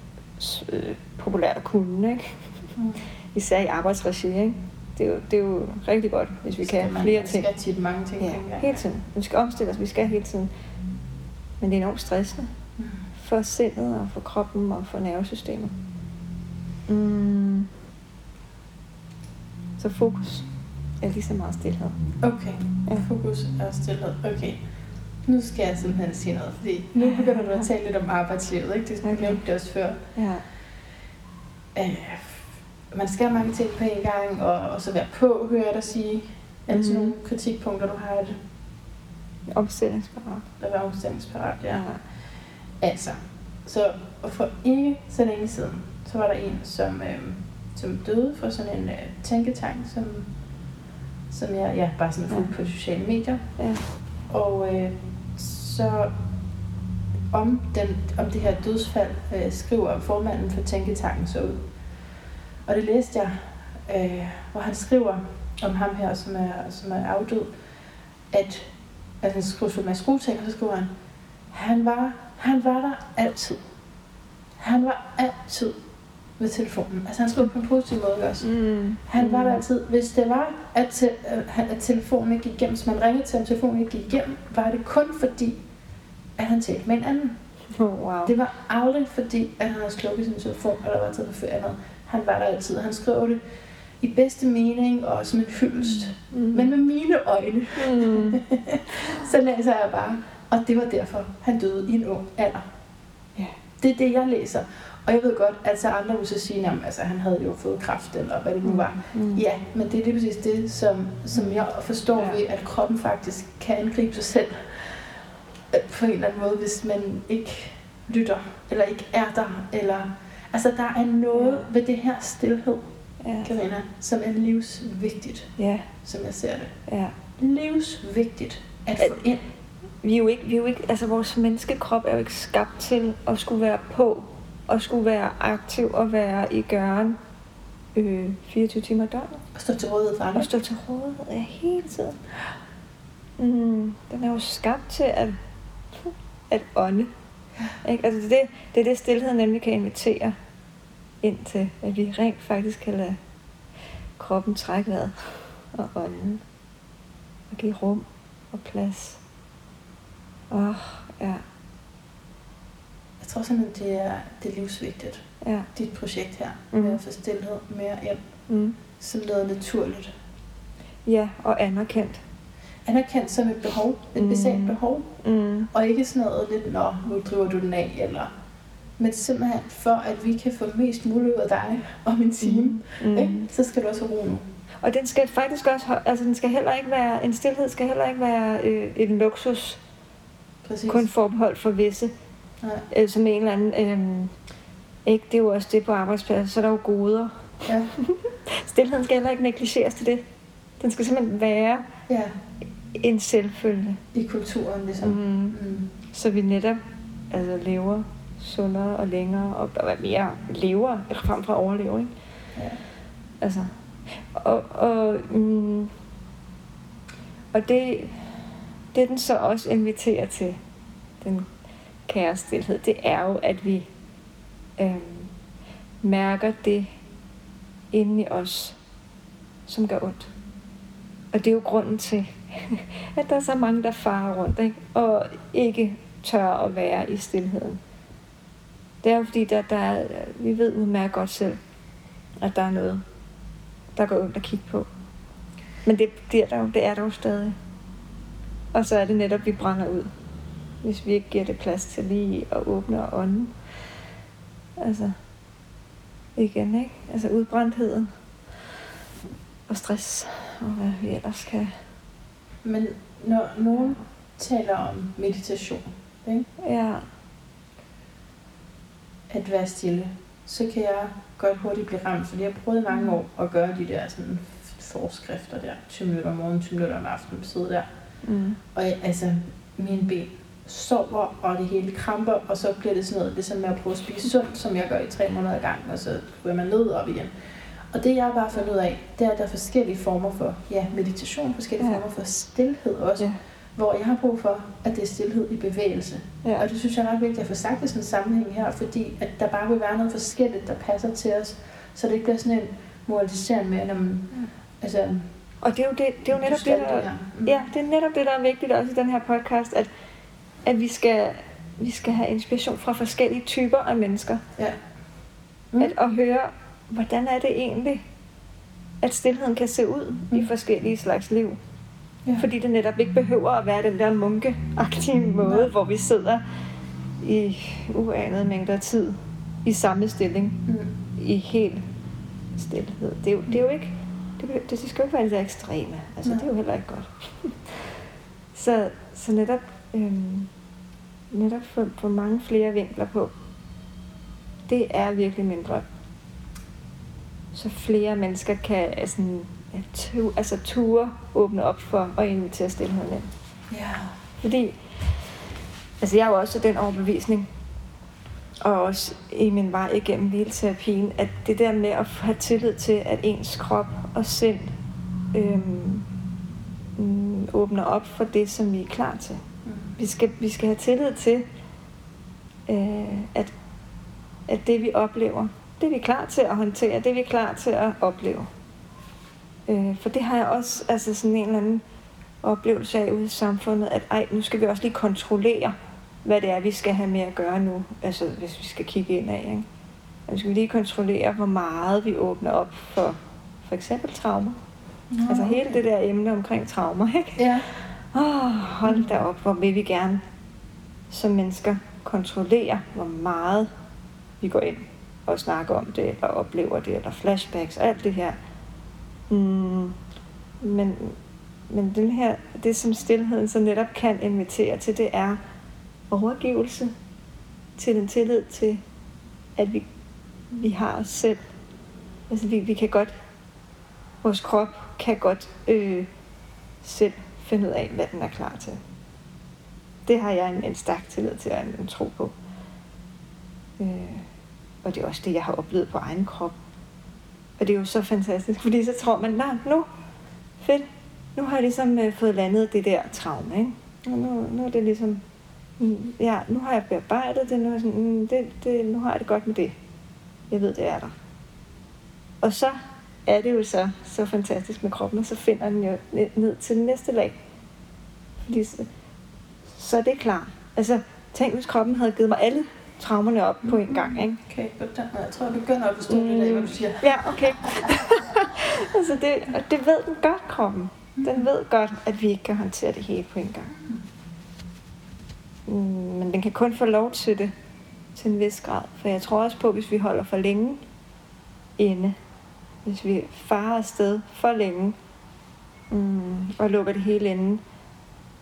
øh, populært at kunne. Ikke? Mm. Især i arbejdsregi. Ikke? Det, er jo, det er jo rigtig godt, hvis vi kan man, flere man ting. skal tit mange ting. Ja, gang. hele tiden. Vi skal omstille os, vi skal hele tiden. Men det er enormt stressende Mm. for sindet og for kroppen og for nervesystemet. Mm. Så fokus er lige så meget stillhed. Okay, Ja. fokus og stillhed. Okay. Nu skal jeg simpelthen sige noget, fordi nu begynder du at tale lidt om arbejdslivet, ikke? Det Okay. nævnte det også før. Ja. Øh, man skal have mange ting på en gang, og, og så være på, hører jeg dig sige. Er det sådan Mhm. nogle kritikpunkter, du har af det? Omstillingsparat. At være omstillingsparat, ja. Ja. Altså, så for ikke så længe siden, så var der en, som, øh, som døde for sådan en øh, tænketank, som, som jeg ja, bare sådan fulgte på sociale medier. Ja. Og øh, så om, den, om det her dødsfald øh, skriver formanden for Tænketanken så ud. Og det læste jeg, øh, hvor han skriver om ham her, som er, som er afdød, at altså, han skriver så med skrueting, og så skriver han, han var, han var der altid. Han var altid ved telefonen. Altså han skriver på en positiv måde også. Mm. Han var der altid. Hvis det var, at, te, at, telefonen ikke gik igennem, hvis man ringede til ham, telefonen ikke gik igennem, var det kun fordi, at han talte med en anden. Oh, wow. Det var aldrig fordi, at han havde slukket sin telefon, eller var taget på ferie noget. Han var der altid. Han skrev det i bedste mening og som en hyldest. Mm. Men med mine øjne, Mm. [LAUGHS] så læser jeg bare. Og det var derfor, han døde i en ung alder. Ja. Det er det, jeg læser. Og jeg ved godt, at så andre vil så sige, at altså, han havde jo fået kræft, eller hvad det nu var. Mm. Ja, men det er lige præcis det, som, som jeg forstår Ja. ved, at kroppen faktisk kan angribe sig selv øh, på en eller anden måde, hvis man ikke lytter, eller ikke er der, eller... Altså, der er noget Ja. ved det her stillhed, Ja. Karina, som er livsvigtigt, Ja. som jeg ser det. Ja. Livsvigtigt at få ind. vi er jo ikke, vi er jo ikke, altså vores menneskekrop er jo ikke skabt til at skulle være på, og skulle være aktiv og være i gøren øh, 24 timer i døgnet. Og stå til rådighed for andre. Og stå til rådighed ja, hele tiden. Mm, den er jo skabt til at, at ånde. Ikke? Altså det, det er det, stillhed nemlig kan invitere ind til, at vi rent faktisk kan lade kroppen trække vejret og ånden og give rum og plads. Åh, oh, ja. Tror simpelthen, det er, det er livsvigtigt, Ja. dit projekt her, Mhm. med at få stillhed mere ind Mm. som noget naturligt. Ja, og anerkendt. Anerkendt som et behov, et Mhm. basalt behov, Mm. og ikke sådan noget lidt, nå, nu driver du den af, eller men simpelthen for, at vi kan få mest muligt ud af dig om en time, Mm. ikke? så skal du også have ro nu. Og den skal faktisk også, altså den skal heller ikke være, en stillhed skal heller ikke være øh, en luksus, Præcis. kun forbeholdt for visse, Nej. øh, som en eller anden, øh, ikke, det er jo også det på arbejdspladsen, så er der jo goder. Ja. [LAUGHS] Stilheden skal heller ikke negligeres til det. Den skal simpelthen være ja, en selvfølge, i kulturen ligesom. mm. Mm. så vi netop altså, lever sundere og længere, og, og mere lever, frem for at overleve, ikke? Ja. Altså, og, og, mm, og det, det den så også inviterer til, den kaos stillhed, det er jo, at vi øh, mærker det inde i os, som gør ondt. Og det er jo grunden til, [LAUGHS] at der er så mange, der farer rundt, ikke? og ikke tør at være i stillheden. Det er jo fordi, der, der er, vi ved udmærket godt selv, at der er noget, der går ondt at kigge på. Men det, det, er der jo, det er der jo stadig. Og så er det netop, vi brænder ud, hvis vi ikke giver det plads til lige at åbne og ånde. Altså, igen, ikke? Altså udbrændtheden og stress, og hvad vi ellers kan. Men når nogen taler om meditation, ikke? Ja, at være stille, så kan jeg godt hurtigt blive ramt, fordi jeg har prøvet i mange år at gøre de der sådan forskrifter der, 20 minutter om morgenen, 20 minutter om aftenen, sidde der. mm. Og jeg, altså, mine ben sover, og det hele kramper, og så bliver det sådan noget, det er sådan med at prøve at spise sundt, som jeg gør i tre måneder ad gang, og så ryger man ned og op igen. Og det jeg bare har fundet ud af, det er, at der er forskellige former for ja, meditation, forskellige Ja. former for stillhed også, Ja. hvor jeg har brug for, at det er stillhed i bevægelse. ja. Og det synes jeg er ret vigtigt at få sagt i sådan en sammenhæng her, fordi at der bare vil være noget forskelligt, der passer til os, så det ikke bliver sådan en moraliserende med, at man, altså, Og det er jo, det, det er jo netop det, der. Mm. Ja, det er netop det, der er vigtigt også i den her podcast, at, at vi, skal, vi skal have inspiration fra forskellige typer af mennesker. Ja. Mm. At, at høre, hvordan er det egentlig, at stillheden kan se ud mm. i Mm. forskellige slags liv. Ja. Fordi det netop ikke behøver at være den der munkeagtige måde, Nej. hvor vi sidder i uanede mængder tid i samme stilling Mm. i helt stillhed. Det er jo, det er jo ikke, det, behøver- det skal jo ikke være det der ekstreme. Altså, Nej. det er jo heller ikke godt. [LAUGHS] så, så netop, øhm, netop for, for mange flere vinkler på, det er virkelig min drøm. Så flere mennesker kan altså, tu, altså ture åbne op for og invitere stillheden ind. Ja. Fordi, altså jeg er jo også den overbevisning, og også i min vej igennem hvileterapien, at det der med at have tillid til, at ens krop og sind øhm, mm, åbner op for det, som vi er klar til. Mm. Vi skal, vi skal have tillid til, øh, at, at det vi oplever, det er vi klar til at håndtere, det er vi klar til at opleve. Øh, for det har jeg også altså sådan en eller anden oplevelse af ude i samfundet, at ej, nu skal vi også lige kontrollere, hvad det er, vi skal have med at gøre nu, altså hvis vi skal kigge ind af. Ikke? Nu skal vi lige kontrollere, hvor meget vi åbner op for for eksempel traumer. Nå, Altså hele det der emne omkring traumer, ikke? Ja. Åh, hold da op, hvor vil vi gerne som mennesker kontrollere, hvor meget vi går ind og snakker om det, eller oplever det, eller flashbacks, alt det her. Mm, men, men den her, det som stillheden så netop kan invitere til, det er overgivelse til en tillid til, at vi, vi har os selv. Altså vi, vi kan godt, vores krop kan godt øh, selv finde ud af, hvad den er klar til. Det har jeg en, en stærk tillid til og en, en tro på. Øh, og det er også det, jeg har oplevet på egen krop. Og det er jo så fantastisk, fordi så tror man, nej, nu, fedt, nu har jeg ligesom øh, fået landet det der traume, ikke? Og nu, nu er det ligesom, mm, ja, nu har jeg bearbejdet det, nu, er sådan, mm, det, det, nu har jeg det godt med det. Jeg ved, det er der. Og så er det jo så, så fantastisk med kroppen, og så finder den jo ned, til næste lag. Fordi så, så er det klar. Altså, tænk hvis kroppen havde givet mig alle traumerne op på en gang, ikke? Okay, godt. Jeg tror, du begynder at forstå mm. det, hvad du siger. Ja, okay. [LAUGHS] altså det, og det ved den godt, kroppen. Den ved godt, at vi ikke kan håndtere det hele på en gang. Mm, men den kan kun få lov til det til en vis grad. For jeg tror også på, at hvis vi holder for længe inde, hvis vi farer afsted for længe, mm, og lukker det hele inde,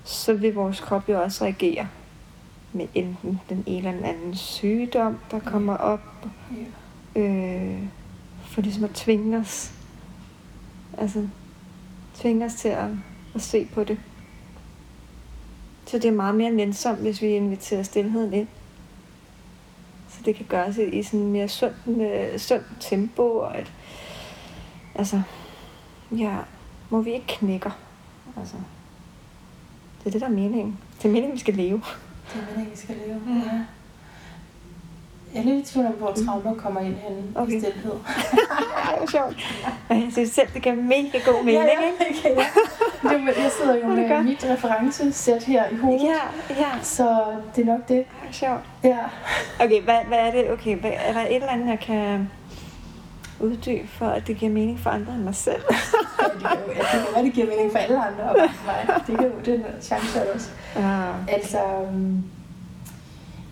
så vil vores krop jo også reagere med enten den ene eller den anden sygdom, der kommer op, øh, for ligesom at tvinge os, altså tvinge os til at, at se på det. Så det er meget mere nænsomt, hvis vi inviterer stillheden ind. Så det kan gøres i, i sådan en mere sund, øh, sund tempo, og et, altså, ja, må vi ikke knækker. Altså, det er det, der er meningen. Det er meningen, vi skal leve. Det er meningen, vi skal leve. Ja. ja. Jeg er lidt i tvivl om, hvor traumer kommer ind henne okay. i stillhed. [LAUGHS] Ej, hvor sjovt. Jeg synes selv, det giver mega god mening, ja, ja, ikke? Okay, ja. Jeg sidder jo med godt. mit referencesæt her i hovedet. Ja, ja. Så det er nok det. Sjovt. Ja. Okay, hvad, hvad er det? Okay, hvad, er der et eller andet, jeg kan uddybe for, at det giver mening for andre end mig selv? [LAUGHS] ja, det kan jo, ja, det kan det giver mening for alle andre og mig. Det kan jo, den chance også. Ja. Altså, um,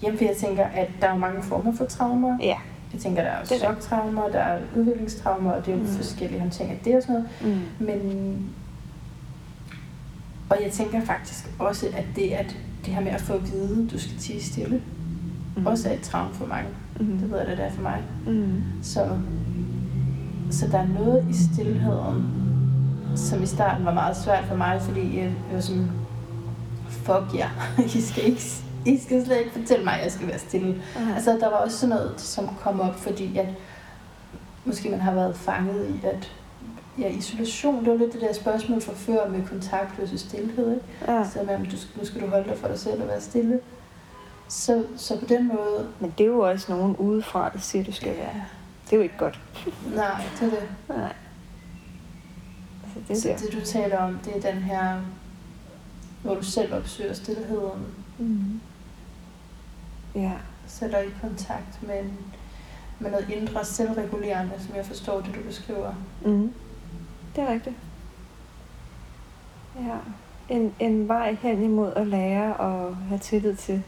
Jamen, for jeg tænker, at der er mange former for traumer. Ja. Jeg tænker, der er choktraumer, der er udviklingstraumer, og det er jo mm. forskellige håndteringer af det og sådan noget. Mm. Men, og jeg tænker faktisk også, at det, at det her med at få at vide, at du skal tige stille, mm. også er et traume for mange. Mm. Det ved jeg, det er for mig. Mm. Så, så der er noget i stillheden, som i starten var meget svært for mig, fordi jeg var sådan, fuck ja, [LAUGHS] yeah. I skal ikke i skal slet ikke fortælle mig, at jeg skal være stille. Uh-huh. Altså, der var også sådan noget, som kom op, fordi at måske man har været fanget i, at ja, isolation, det var lidt det der spørgsmål fra før med kontakt versus stillhed. Ikke? Ja. Så man, du, nu skal du holde dig for dig selv og være stille. Så, så på den måde... Men det er jo også nogen udefra, der siger, du skal være. Det er jo ikke godt. Nej, det er det. Nej. Altså, det, er så det, du taler om, det er den her, hvor du selv opsøger stillheden. Mm ja. sætter i kontakt med, med noget indre selvregulerende, som jeg forstår det, du beskriver. Mm. Det er rigtigt. Ja. En, en vej hen imod at lære og have tillid til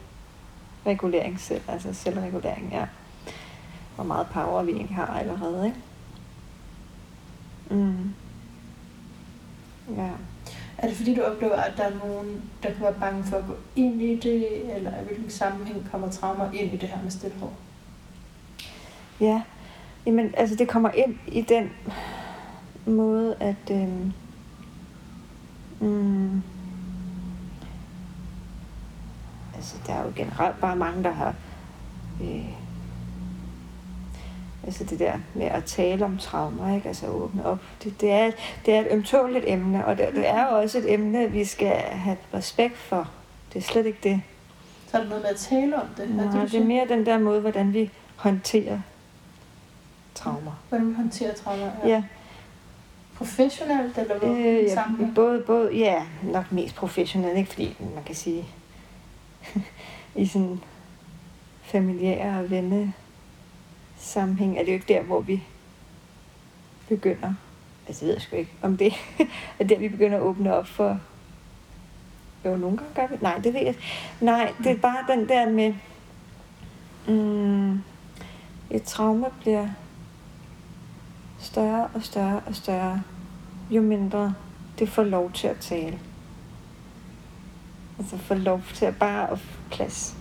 regulering selv, altså selvregulering, ja. Hvor meget power vi egentlig har allerede, ikke? Mm. Ja. Er det fordi, du oplever, at der er nogen, der kan være bange for at gå ind i det, eller i hvilken sammenhæng kommer traumer ind i det her med stillhed? Ja, jamen altså det kommer ind i den måde, at øhm, mm, altså der er jo generelt bare mange, der har øh, Altså det der med at tale om traumer, ikke? altså åbne op. Det, det, er, det er et ømtåligt emne, og det, det er også et emne, vi skal have respekt for. Det er slet ikke det. Så er det noget med at tale om det? Nej, det, det er mere den der måde, hvordan vi håndterer traumer. Hvordan vi håndterer traumer, ja. ja. Professionelt eller hvad? Øh, ja, både, både, ja, nok mest professionelt, ikke? fordi man kan sige, [LAUGHS] i sådan familiære og venne sammenhæng er det jo ikke der, hvor vi begynder. Altså, jeg ved sgu ikke, om det [LAUGHS] er der, vi begynder at åbne op for... Jo, nogle gange gør vi... Nej, det ved jeg Nej, det er bare den der med... Mm, et traume bliver større og større og større, jo mindre det får lov til at tale. Altså får lov til at bare at plads.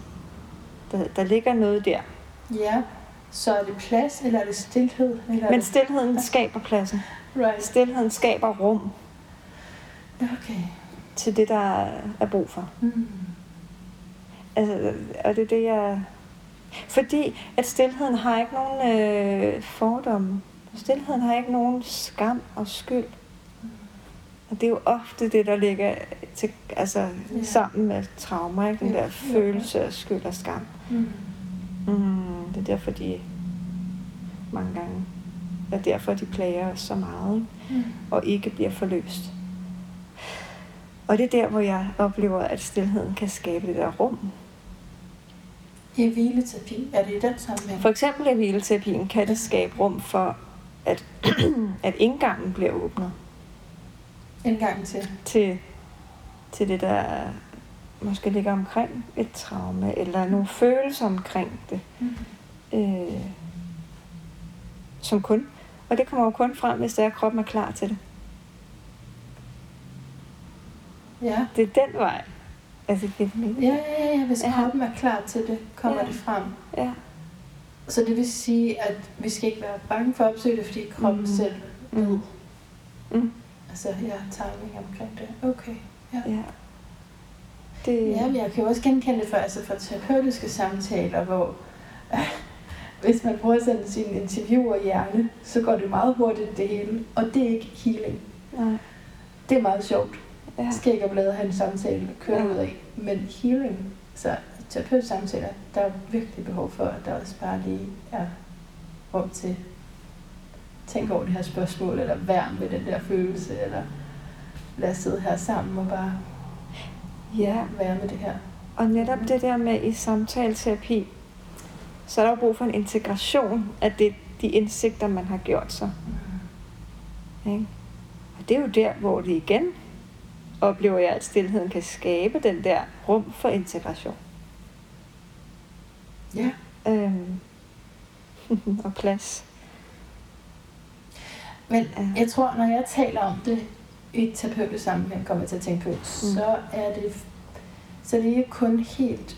Der, der ligger noget der. Ja. Så er det plads, eller er det stillhed? Eller Men stillheden skaber pladsen. Right. Stillheden skaber rum. Okay. Til det, der er brug for. Mm. Altså, og det er det, jeg... Fordi at stillheden har ikke nogen øh, fordomme. Stilheden har ikke nogen skam og skyld. Og det er jo ofte det, der ligger til, altså, ja. sammen med traumer, ikke? den Ja, der ja. følelse af skyld og skam. Mm. Mm, det er derfor, de mange gange er derfor, de plager os så meget, ikke? Mm. og ikke bliver forløst. Og det er der, hvor jeg oplever, at stillheden kan skabe det der rum. I hvileterapi, er det i den sammenhæng? For eksempel i hvileterapien kan det skabe rum for, at, [CLEARS THROAT] at indgangen bliver åbnet En gang til. til, til det, der måske ligger omkring et traume, eller nogle følelser omkring det, Mm. øh, som kun. Og det kommer jo kun frem, hvis der er kroppen er klar til det. Ja. Det er den vej. Altså, det giver mening. Ja, ja, ja. Hvis Ja. kroppen er klar til det, kommer Ja. det frem. Ja. Så det vil sige, at vi skal ikke være bange for at opsøge det, fordi kroppen Mhm. selv ved. Mm. Mm. Altså, jeg har timing omkring det. Okay. Ja. Ja. Det, Ja, men jeg kan jo også genkende det for, altså for terapeutiske samtaler, hvor øh, [LAUGHS] hvis man prøver at sende sin interviewer-hjerne, så går det meget hurtigt det hele. Og det er ikke healing. nej. Det er meget sjovt. Ja. Skal ikke oplade have en samtale og køre Ja. ud af. Men healing, så terapeutiske samtaler, der er virkelig behov for, at der også bare lige er rum til tænk over det her spørgsmål, eller værn med den der følelse, eller lad os sidde her sammen og bare ja. være med det her. Og netop det der med i samtaleterapi, så er der jo brug for en integration af det, de indsigter, man har gjort sig. Ikke? Og det er jo der, hvor det igen oplever jeg, at stillheden kan skabe den der rum for integration. Ja. Øhm, [LAUGHS] og plads. Men Ja. jeg tror, når jeg taler om det i et terapeutisk sammenhæng, kommer jeg til at tænke på, mm. så er det så det er ikke kun helt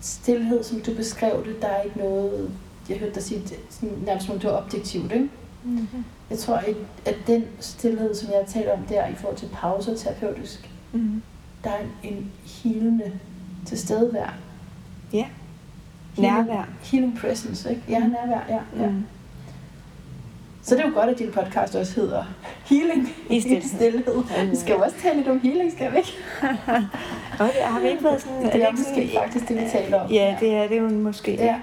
stillhed, som du beskrev det. Der er ikke noget, jeg hørte dig sige, sådan, nærmest som om det var objektivt, ikke? Mm-hmm. Jeg tror, at, den stillhed, som jeg taler om der i forhold til pauser terapeutisk, Mm-hmm. der er en, en healende tilstedevær. Ja. Healing- Nærvær. Healing presence, ikke? Ja, nærvær, ja. ja. Mm. Så det er jo godt, at din podcast også hedder Healing I stillhed. Vi skal jo også tale lidt om healing, skal vi ikke? Og det har vi ikke været sådan... Det er ikke måske sådan- faktisk det, vi taler om. Ja, det er det jo måske. Ja.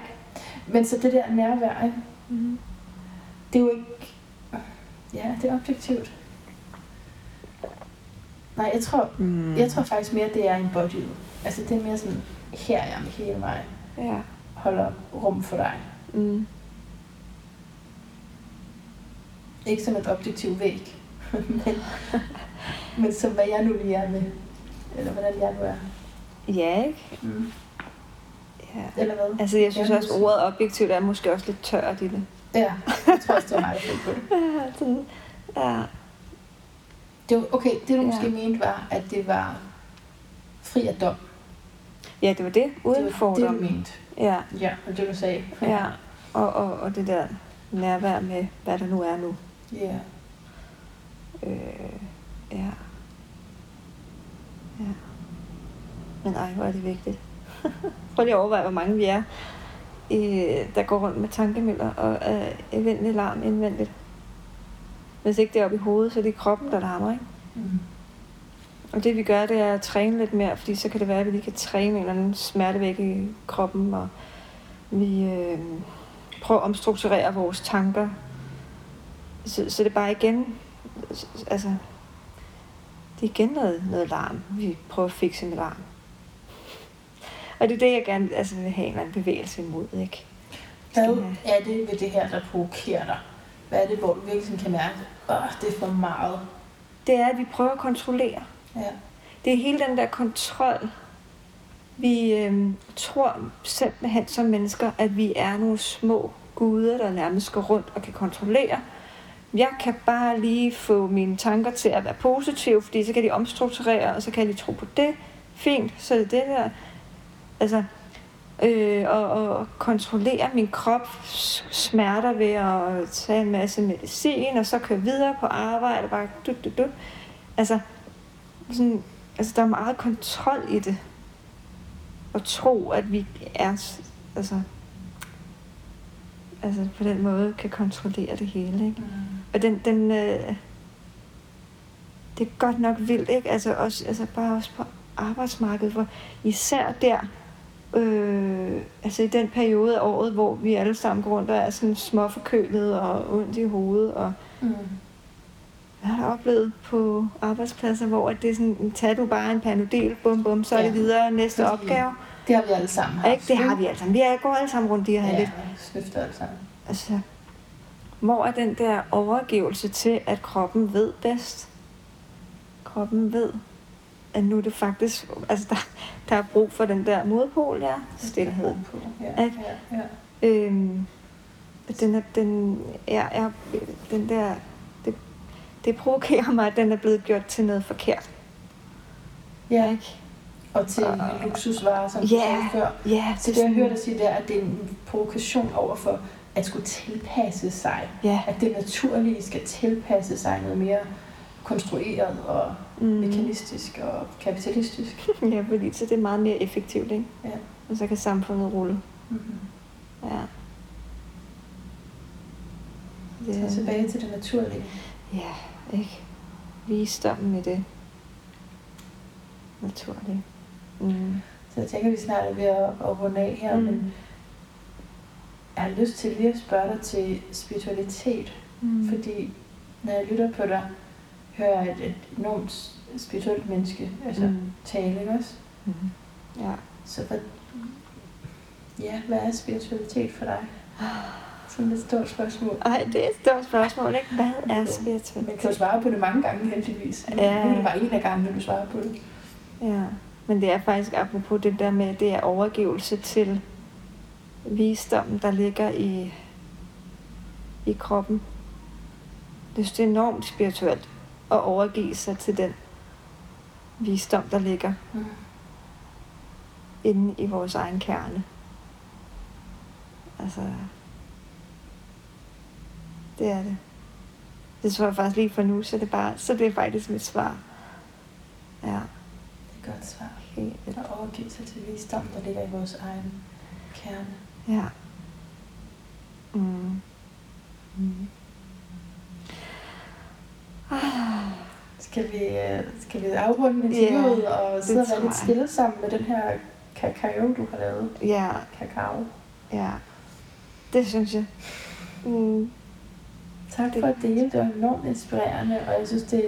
Men så det der nærvær, ikke? Mm. det er jo ikke... Ja, det er objektivt. Nej, jeg tror, Mm. jeg tror faktisk mere, det er embodied. Altså det er mere sådan, her er jeg med hele mig. Ja. Holder rum for dig. Mm. Ikke som et objektiv væg. men, men som hvad jeg nu lige er med. Eller hvordan jeg nu er. Ja, ikke? Mm. Ja. Eller hvad? Altså, jeg synes Ja, også, ordet objektivt er måske også lidt tørt i det. Ja, jeg tror også, det var mig, der fik på det. [LAUGHS] Ja, sådan, ja. det var, okay, det du Ja. måske mente var, at det var fri af dom. ja, det var det. Uden det var fordom. det, du mente. Ja, Ja, og det du sagde. ja. Og, og, og det der nærvær med, hvad der nu er nu. Ja. Øh, ja. Ja. Men ej, hvor er det vigtigt. [LAUGHS] Prøv lige at overveje, hvor mange vi er, øh, der går rundt med tankemøller og er evindelig larm indvendigt. Hvis ikke det er oppe i hovedet, så er det kroppen, der larmer, ikke? Mm. Og det vi gør, det er at træne lidt mere, fordi så kan det være, at vi lige kan træne en eller anden smerte væk i kroppen, og vi øh, prøver at omstrukturere vores tanker. Så, så det er bare igen, altså, det er igen noget, noget larm, vi prøver at fikse med larm. Og det er det, jeg gerne altså, vil have en eller anden bevægelse imod, ikke? Hvad er det ved det her, der provokerer dig? Hvad er det, hvor du virkelig kan mærke, at det er for meget? Det er, at vi prøver at kontrollere. Ja. Det er hele den der kontrol. Vi øh, tror simpelthen som mennesker, at vi er nogle små guder, der nærmest går rundt og kan kontrollere. Jeg kan bare lige få mine tanker til at være positive, fordi så kan de omstrukturere, og så kan de tro på det. Fint, så er det det der. Altså, øh, og, og kontrollere min krop smerter ved at tage en masse medicin, og så køre videre på arbejde, bare dut, dut, dut. Altså, sådan, altså, der er meget kontrol i det. Og tro, at vi er, altså, altså på den måde kan kontrollere det hele, ikke? Mm. Og den, den øh, det er godt nok vildt, ikke? Altså, også, altså bare også på arbejdsmarkedet, hvor især der, øh, altså i den periode af året, hvor vi alle sammen går rundt og er sådan småforkølet og ondt i hovedet, og Mm. jeg har da oplevet på arbejdspladser, hvor at det er sådan, tag du bare en panodil, bum bum, så er det Ja. videre næste Fordi- opgave. Det har vi alle sammen haft. Ikke? Det har vi alle sammen. Vi er, går alle sammen rundt i at have ja, lidt snøfter alle sammen. Altså, hvor er den der overgivelse til, at kroppen ved bedst? Kroppen ved, at nu er det faktisk, altså der, der er brug for den der modpol, ja, stillhed. På. Ja, ja, ja. Øhm, den er, den er, er, den der, det, det provokerer mig, at den er blevet gjort til noget forkert. ja. Ikke? Og til en luksusvare, som du Ja, sagde før. ja, Så det, jeg hørte dig sige, det er, at det er en provokation over for at skulle tilpasse sig. Ja. At det naturlige skal tilpasse sig noget mere konstrueret og Mm. mekanistisk og kapitalistisk. [LAUGHS] Ja, fordi så det er meget mere effektivt, ikke? Ja. Og så kan samfundet rulle. Mm-hmm. Ja. Så tilbage til det naturlige. Ja, ikke? Visdommen i det. Naturligt. Mm. Så jeg tænker, vi snart er ved at, at runde af her, mm. men jeg har lyst til lige at spørge dig til spiritualitet. Mm. Fordi når jeg lytter på dig, hører jeg et, et enormt spirituelt menneske altså Mm. tale, ikke også? Mm. Ja. Så hvad, ja, hvad er spiritualitet for dig? Sådan et stort spørgsmål. Ej, det er et stort spørgsmål, ikke? Hvad er Man spiritualitet? kan jo svare på det mange gange, heldigvis. Ja. nu er det bare en af gangene, du svarer på det. Ja, men det er faktisk apropos det der med, det er overgivelse til visdommen, der ligger i, i kroppen. Jeg synes, det er enormt spirituelt at overgive sig til den visdom, der ligger Mm. inde i vores egen kerne. Altså, det er det. Det tror jeg faktisk lige for nu, så det bare, så det er faktisk mit svar. Ja, Det er et godt svar. helt. At overgive sig til visdom, der ligger i vores egen kerne. Ja. Mm. Mm. Ah, Skal vi, øh, skal vi afrunde interviewet yeah, og sidde og være lidt stille sammen med den her kakao, du har lavet? ja, Kakao. ja. Det synes jeg. Mm. Tak for at dele. Det var enormt inspirerende, og jeg synes, det,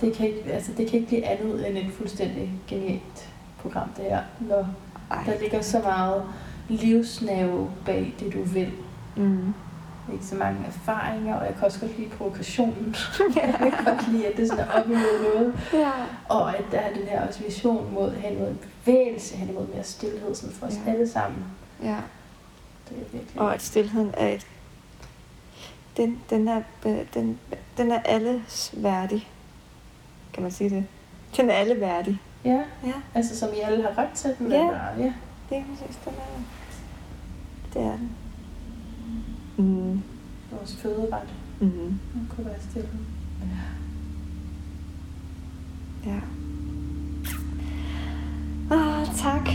det, kan ikke, altså, det kan ikke blive andet end et fuldstændig genialt program, det her. Når Ej. der ligger så meget livsnerve bag det, du vil. Mm. Ikke så mange erfaringer, og jeg kan også godt lide provokationen. [LAUGHS] jeg kan godt lide, at det sådan er op imod noget. Ja. Og at der er den her også vision mod, hen mod en bevægelse, hen imod mere stillhed sådan for os Ja. alle sammen. ja. Det er virkelig... Og at stillheden er et... Den, den, er, øh, den, den er alles værdig. Kan man sige det? Den er alle værdig. Ja, Ja, altså som I alle har ret til den. Ja. Eller, ja. det er præcis, den er Det er den. Mm. Vores føderet. Mm. Den kunne være stille. Ja. Ah, tak.